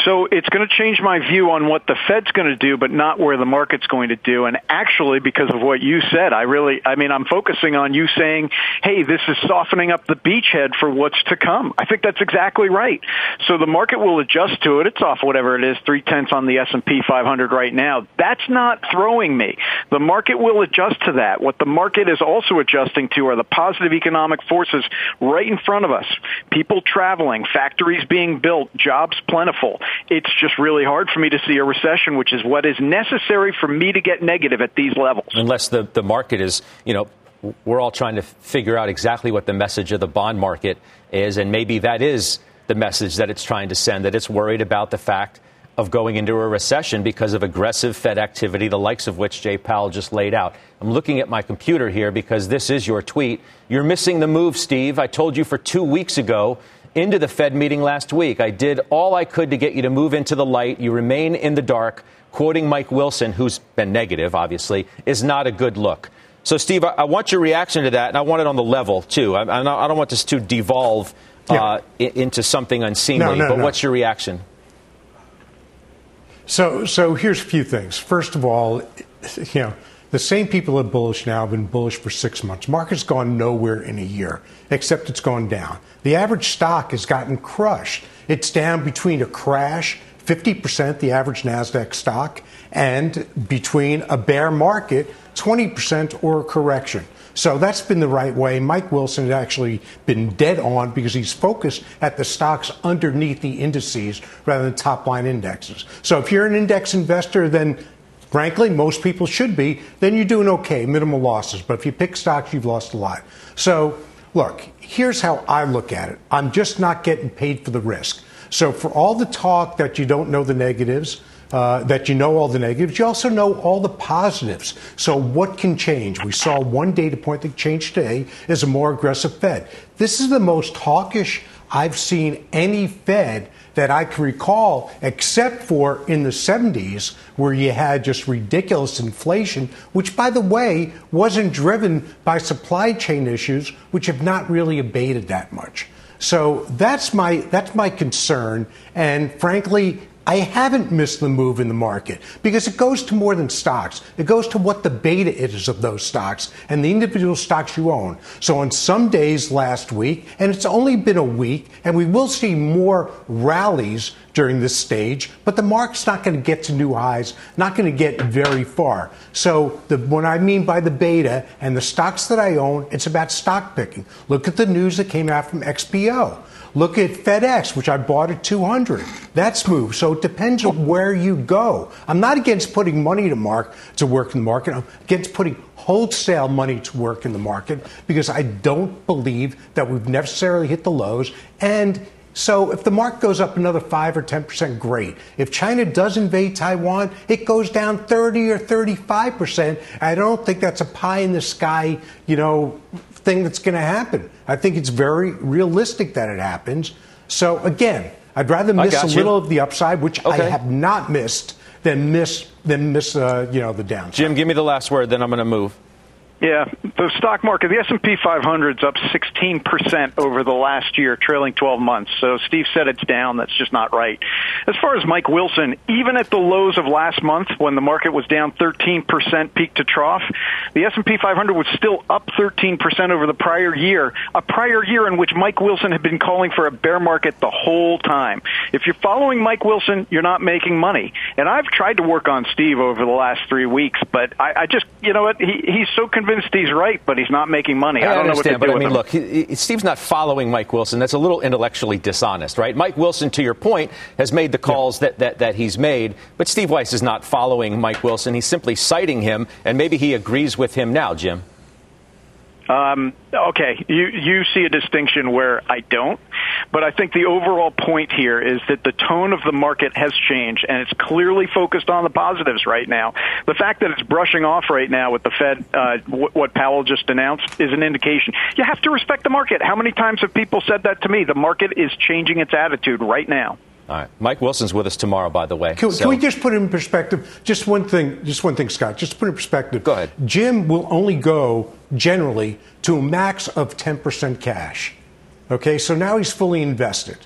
So it's going to change my view on what the Fed's going to do, but not where the market's going to do. And actually, because of what you said, I really, I mean, I'm focusing on you saying, hey, this is softening up the beachhead for what's to come. I think that's exactly right. So the market will adjust to it. It's off whatever it is, three tenths on the S&P 500 right now. That's not throwing me. The market will adjust to that. What the market is also adjusting to are the positive economic forces right in front of us. People traveling, factories being built, jobs plentiful it's just really hard for me to see a recession, which is what is necessary for me to get negative at these levels. Unless the, the market is, you know, we're all trying to figure out exactly what the message of the bond market is, and maybe that is the message that it's trying to send, that it's worried about the fact of going into a recession because of aggressive Fed activity, the likes of which Jay Powell just laid out. I'm looking at my computer here because this is your tweet. You're missing the move, Steve. I told you for two weeks ago into the Fed meeting last week. I did all I could to get you to move into the light. You remain in the dark. Quoting Mike Wilson, who's been negative, obviously, is not a good look. So, Steve, I, want your reaction to that, and I want it on the level, too. I, I, don't, I don't, want this to devolve uh, yeah. into something unseemly, no, no, but no. what's your reaction? So, so here's a few things. First of all, you know, the same people are bullish now have been bullish for six months. Market's gone nowhere in a year, except it's gone down. The average stock has gotten crushed. It's down between a crash, 50%, the average NASDAQ stock, and between a bear market, 20% or a correction. So that's been the right way. Mike Wilson has actually been dead on because he's focused at the stocks underneath the indices rather than top line indexes. So if you're an index investor, then frankly, most people should be, then you're doing okay, minimal losses. But if you pick stocks, you've lost a lot. So look, here's how I look at it I'm just not getting paid for the risk. So for all the talk that you don't know the negatives, uh, that you know all the negatives, you also know all the positives. So, what can change? We saw one data point that changed today is a more aggressive Fed. This is the most hawkish I've seen any Fed that I can recall, except for in the 70s, where you had just ridiculous inflation, which, by the way, wasn't driven by supply chain issues, which have not really abated that much. So that's my that's my concern, and frankly, I haven't missed the move in the market because it goes to more than stocks. It goes to what the beta is of those stocks and the individual stocks you own. So on some days last week, and it's only been a week, and we will see more rallies during this stage, but the market's not going to get to new highs, not going to get very far. So the, what I mean by the beta and the stocks that I own, it's about stock picking. Look at the news that came out from XPO. Look at FedEx, which I bought at 200. That's moved. So it depends on where you go. I'm not against putting money to mark to work in the market. I'm against putting wholesale money to work in the market because I don't believe that we've necessarily hit the lows. And so if the market goes up another 5 or 10%, great. If China does invade Taiwan, it goes down 30 or 35%. I don't think that's a pie in the sky, you know, thing that's going to happen. I think it's very realistic that it happens. So again, I'd rather miss a little of the upside, which okay. I have not missed, than miss than miss uh, you know the downside. Jim, give me the last word, then I'm going to move. Yeah, the stock market, the S&P 500 is up 16% over the last year, trailing 12 months. So Steve said it's down. That's just not right. As far as Mike Wilson, even at the lows of last month when the market was down 13% peak to trough, the S&P 500 was still up 13% over the prior year, a prior year in which Mike Wilson had been calling for a bear market the whole time. If you're following Mike Wilson, you're not making money. And I've tried to work on Steve over the last three weeks, but I, I just, you know what, he, he's so convinced convinced he's right, but he's not making money. I, I don't understand, know what to do but I mean, look, he, he, Steve's not following Mike Wilson. That's a little intellectually dishonest, right? Mike Wilson, to your point, has made the calls yeah. that, that, that he's made, but Steve Weiss is not following Mike Wilson. He's simply citing him, and maybe he agrees with him now, Jim. Um, okay, you you see a distinction where I don't, but I think the overall point here is that the tone of the market has changed, and it's clearly focused on the positives right now. The fact that it's brushing off right now with the Fed, uh, w- what Powell just announced, is an indication. You have to respect the market. How many times have people said that to me? The market is changing its attitude right now. All right. Mike Wilson's with us tomorrow, by the way. Can, so. can, we just put it in perspective? Just one thing, just one thing, Scott. Just to put it in perspective. Go ahead. Jim will only go generally to a max of 10% cash. Okay, so now he's fully invested.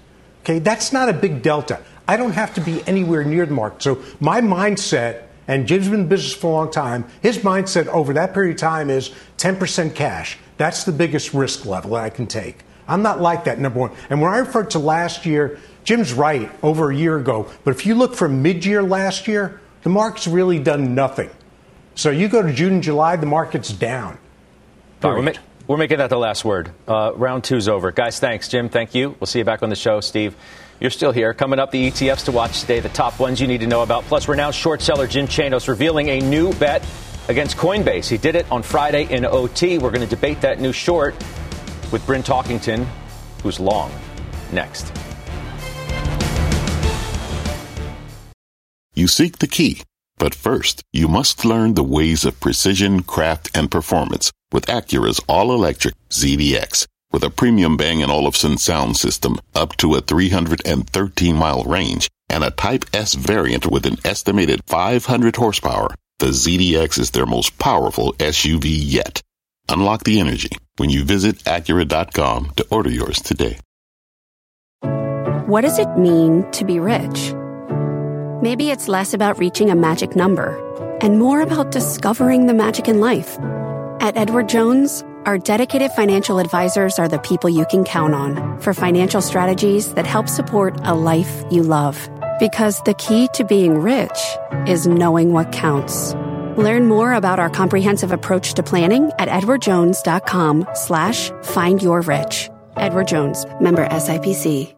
Okay, that's not a big delta. I don't have to be anywhere near the market. So my mindset, and Jim's been in business for a long time, his mindset over that period of time is 10% cash. That's the biggest risk level that I can take. I'm not like that, number one. And when I referred to last year, Jim's right over a year ago. But if you look from mid year last year, the market's really done nothing. So you go to June and July, the market's down. Right, we're, we're, making that the last word. Uh, round two's over. Guys, thanks. Jim, thank you. We'll see you back on the show. Steve, you're still here. Coming up, the ETFs to watch today, the top ones you need to know about. Plus, renowned short seller Jim Chanos revealing a new bet against Coinbase. He did it on Friday in OT. We're going to debate that new short with Bryn Talkington, who's long. Next. You seek the key, but first, you must learn the ways of precision, craft, and performance with Acura's all-electric ZDX. With a premium Bang & Olufsen sound system up to a 313-mile range and a Type S variant with an estimated 500 horsepower, the ZDX is their most powerful SUV yet. Unlock the energy when you visit Acura.com to order yours today. What does it mean to be rich? Maybe it's less about reaching a magic number and more about discovering the magic in life. At Edward Jones, our dedicated financial advisors are the people you can count on for financial strategies that help support a life you love. Because the key to being rich is knowing what counts. Learn more about our comprehensive approach to planning at edwardjones.com slash find your rich. Edward Jones, member SIPC.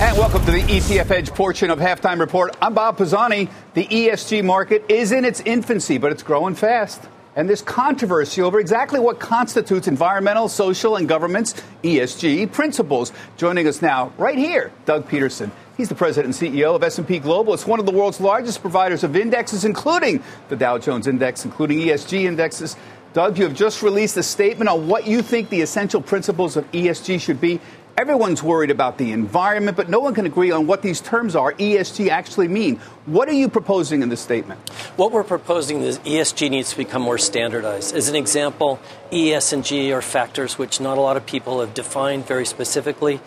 And welcome to the ETF Edge portion of Halftime Report. I'm Bob Pisani. The ESG market is in its infancy, but it's growing fast. And this controversy over exactly what constitutes environmental, social, and governance ESG principles. Joining us now, right here, Doug Peterson. He's the president and CEO of S&P Global. It's one of the world's largest providers of indexes, including the Dow Jones Index, including ESG indexes. Doug, you have just released a statement on what you think the essential principles of ESG should be. Everyone's worried about the environment, but no one can agree on what these terms are ESG actually mean. What are you proposing in this statement? What we're proposing is ESG needs to become more standardized. As an example, E, S, and G are factors which not a lot of people have defined very specifically.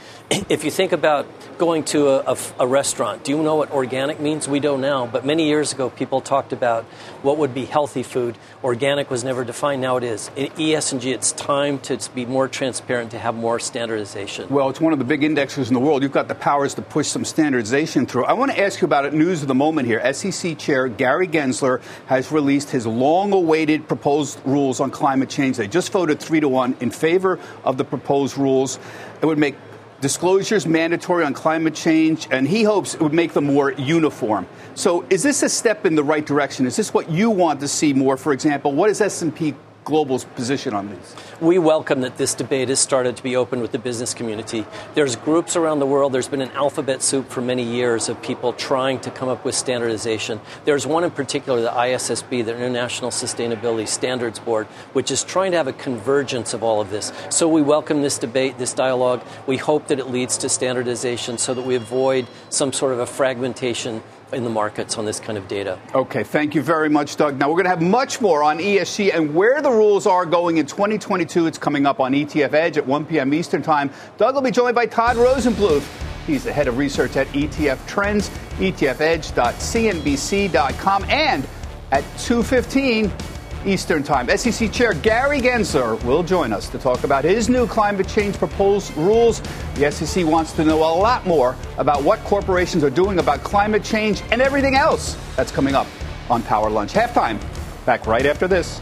If you think about going to a, a, a, restaurant, do you know what organic means? We don't now, but many years ago, people talked about what would be healthy food. Organic was never defined. Now it is. In E, S, and G, it's time to be more transparent, to have more standardization. Well, it's one of the big indexes in the world. You've got the powers to push some standardization through. I want to ask you about it. News of the moment here. SEC Chair Gary Gensler has released his long-awaited proposed rules on climate change. They just voted three to one in favor of the proposed rules. It would make disclosures mandatory on climate change, and he hopes it would make them more uniform. So, is this a step in the right direction? Is this what you want to see more? For example, what is S&P Global's position on these? We welcome that this debate has started to be open with the business community. There's groups around the world, there's been an alphabet soup for many years of people trying to come up with standardization. There's one in particular, the ISSB, the International Sustainability Standards Board, which is trying to have a convergence of all of this. So we welcome this debate, this dialogue. We hope that it leads to standardization so that we avoid some sort of a fragmentation in the markets on this kind of data. Okay, thank you very much, Doug. Now, we're going to have much more on ESG and where the rules are going in 2022. It's coming up on ETF Edge at 1 p.m. Eastern Time. Doug will be joined by Todd Rosenbluth. He's the head of research at ETF Trends, etfedge.cnbc.com, and at 215, Eastern Time. SEC Chair Gary Gensler will join us to talk about his new climate change proposed rules. The SEC wants to know a lot more about what corporations are doing about climate change and everything else that's coming up on Power Lunch. Halftime. Back right after this.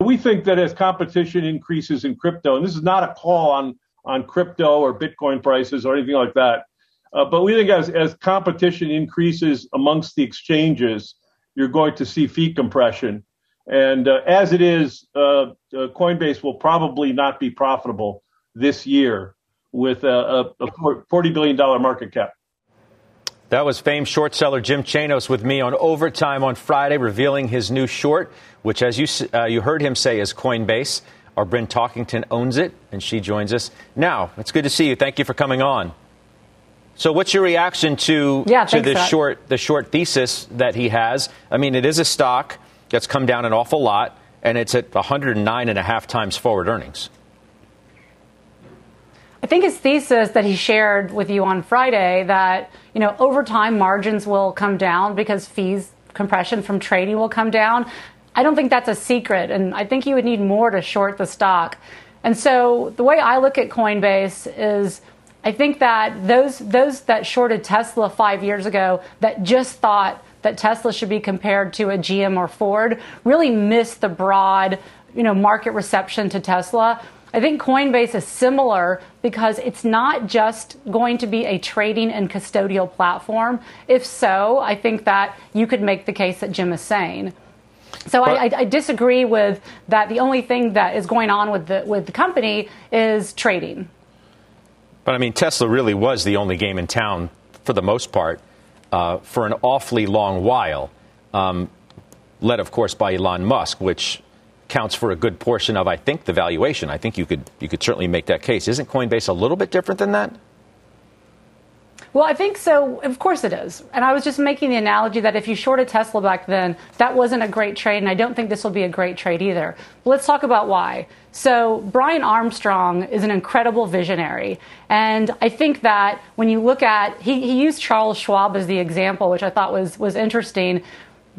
We think that as competition increases in crypto, and this is not a call on on crypto or Bitcoin prices or anything like that. Uh, but we think as, as competition increases amongst the exchanges, you're going to see fee compression. And uh, as it is, uh, uh Coinbase will probably not be profitable this year with a, a $40 billion market cap. That was famed short seller Jim Chanos with me on Overtime on Friday, revealing his new short, which, as you, uh, you heard him say, is Coinbase. Our Bryn Talkington owns it, and she joins us. Now, it's good to see you. Thank you for coming on. So, what's your reaction to yeah, to the short the short thesis that he has? I mean, it is a stock that's come down an awful lot, and it's at 109 and a half times forward earnings. I think his thesis that he shared with you on Friday that you know over time margins will come down because fees compression from trading will come down. I don't think that's a secret, and I think you would need more to short the stock. And so the way I look at Coinbase is I think that those those that shorted Tesla 5 years ago that just thought that Tesla should be compared to a GM or Ford really missed the broad, you know, market reception to Tesla. I think Coinbase is similar because it's not just going to be a trading and custodial platform. If so, I think that you could make the case that Jim is saying. So but, I, I, disagree with that. The only thing that is going on with the with the company is trading. But I mean, Tesla really was the only game in town for the most part uh, for an awfully long while, um, led of course by Elon Musk, which counts for a good portion of I think the valuation. I think you could you could certainly make that case. Isn't Coinbase a little bit different than that? Well, I think so. Of course it is. And I was just making the analogy that if you shorted Tesla back then, that wasn't a great trade, and I don't think this will be a great trade either. But let's talk about why. So, Brian Armstrong is an incredible visionary. And I think that when you look at, he, he used Charles Schwab as the example, which I thought was, was interesting.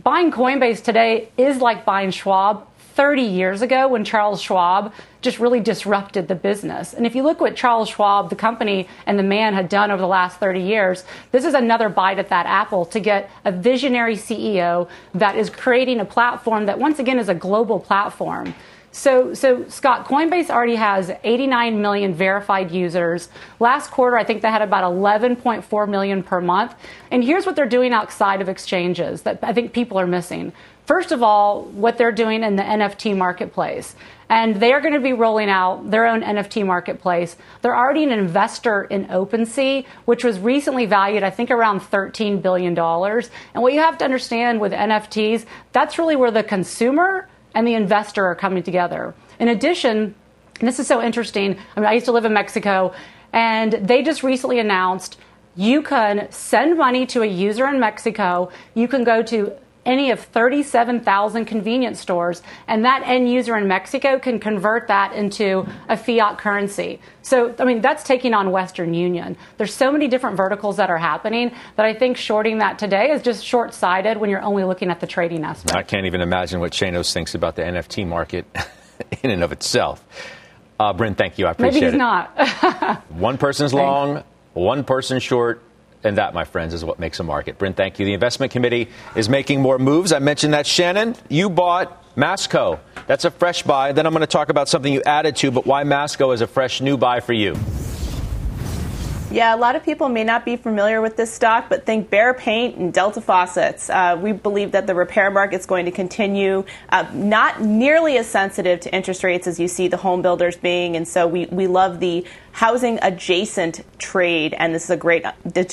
Buying Coinbase today is like buying Schwab 30 years ago when Charles Schwab just really disrupted the business. And if you look what Charles Schwab, the company, and the man had done over the last 30 years, this is another bite at that apple to get a visionary CEO that is creating a platform that, once again, is a global platform. So, so Scott, Coinbase already has 89 million verified users. Last quarter, I think they had about 11.4 million per month. And here's what they're doing outside of exchanges that I think people are missing. First of all, what they're doing in the NFT marketplace. And they are going to be rolling out their own NFT marketplace. They're already an investor in OpenSea, which was recently valued, I think, around $13 billion. And what you have to understand with NFTs, that's really where the consumer and the investor are coming together. In addition, and this is so interesting. I mean, I used to live in Mexico, and they just recently announced you can send money to a user in Mexico. You can go to any of 37,000 convenience stores, and that end user in Mexico can convert that into a fiat currency. So, I mean, that's taking on Western Union. There's so many different verticals that are happening that I think shorting that today is just short sighted when you're only looking at the trading aspect. I can't even imagine what Chanos thinks about the NFT market [LAUGHS] in and of itself. Uh, Bryn, thank you. I appreciate it. Maybe he's it. not. [LAUGHS] one person's long, one person short. And that, my friends, is what makes a market. Bryn, thank you. The investment committee is making more moves. I mentioned that. Shannon, you bought Masco. That's a fresh buy. Then I'm going to talk about something you added to, but why Masco is a fresh new buy for you. Yeah, a lot of people may not be familiar with this stock, but think Behr Paint and Delta Faucets. Uh, we believe that the repair market is going to continue uh, not nearly as sensitive to interest rates as you see the home builders being, and so we, we love the housing adjacent trade, and this is a great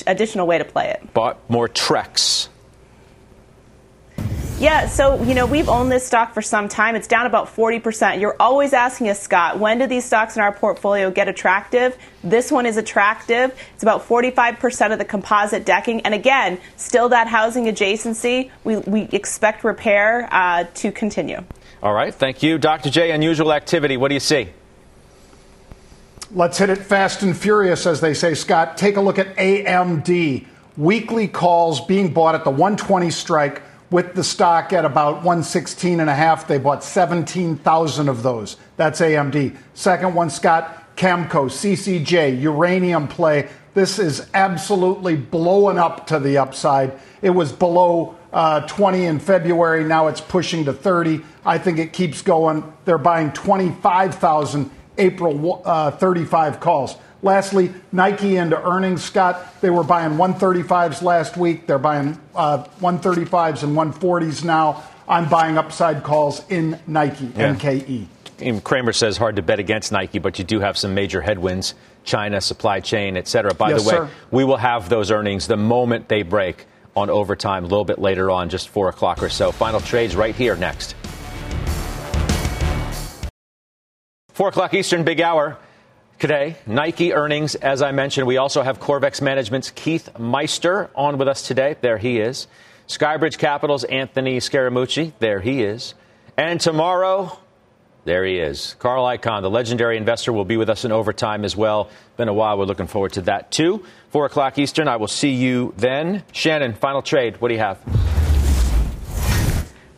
additional way to play it. Bought more Trex. Yeah, so you know we've owned this stock for some time. It's down about 40%. You're always asking us, Scott, when do these stocks in our portfolio get attractive? This one is attractive. It's about 45% of the composite decking, and again, still that housing adjacency. We we expect repair uh, to continue. All right, thank you, Dr. J. Unusual activity. What do you see? Let's hit it fast and furious, as they say, Scott. Take a look at AMD. Weekly calls being bought at the 120 strike with the stock at about 116 and a half. They bought 17,000 of those. That's AMD. Second one, Scott, Cameco, CCJ, uranium play. This is absolutely blowing up to the upside. It was below uh, 20 in February. Now it's pushing to 30. I think it keeps going. They're buying 25,000 April uh, 35 calls. Lastly, Nike into earnings, Scott. They were buying 135s last week. They're buying uh, 135s and 140s now. I'm buying upside calls in Nike, yeah. NKE. Cramer says hard to bet against Nike, but you do have some major headwinds China, supply chain, et cetera. By yes, the way, sir. we will have those earnings the moment they break on overtime, a little bit later on, just 4 o'clock or so. Final trades right here next. 4 o'clock Eastern, big hour. Today, Nike earnings, as I mentioned. We also have Corvex Management's Keith Meister on with us today. There he is. Skybridge Capital's Anthony Scaramucci. There he is. And tomorrow, there he is. Carl Icahn, the legendary investor, will be with us in overtime as well. Been a while. We're looking forward to that too. Four o'clock Eastern. I will see you then. Shannon, final trade. What do you have?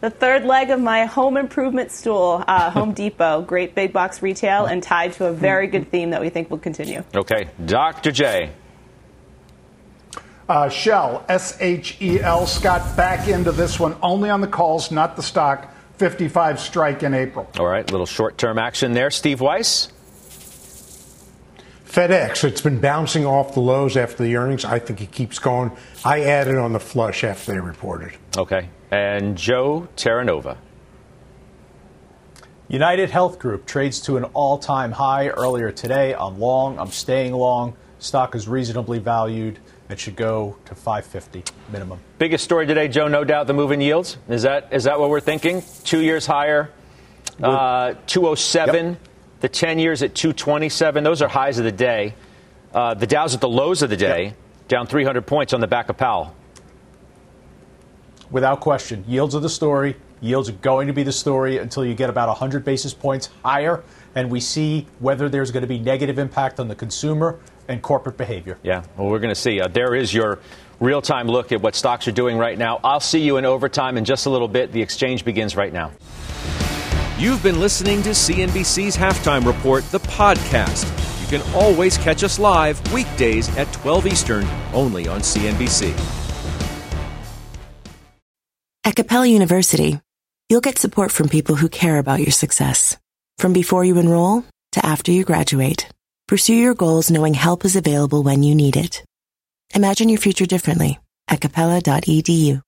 The third leg of my home improvement stool, uh, [LAUGHS] Home Depot, great big box retail, and tied to a very good theme that we think will continue. Okay, Dr. J. Uh, Shell, S H E L, Scott, back into this one only on the calls, not the stock. 55 strike in April. All right, little short term action there. Steve Weiss. FedEx, it's been bouncing off the lows after the earnings. I think it keeps going. I added on the flush after they reported. Okay and Joe Terranova. United Health Group trades to an all time high earlier today. I'm long, I'm staying long. Stock is reasonably valued. It should go to 550 minimum. Biggest story today, Joe, no doubt the move in yields. Is that is that what we're thinking? Two years higher, uh, 207. Yep. The 10 years at 227. Those are highs of the day. Uh, the Dow's at the lows of the day, yep. down 300 points on the back of Powell without question. Yields are the story. Yields are going to be the story until you get about 100 basis points higher, and we see whether there's going to be negative impact on the consumer and corporate behavior. Yeah, well, we're going to see. Uh, there is your real time look at what stocks are doing right now. I'll see you in overtime in just a little bit. The exchange begins right now. You've been listening to CNBC's Halftime Report, the podcast. You can always catch us live weekdays at 12 Eastern, only on CNBC. At Capella University, you'll get support from people who care about your success. From before you enroll to after you graduate, pursue your goals knowing help is available when you need it. Imagine your future differently at capella.edu.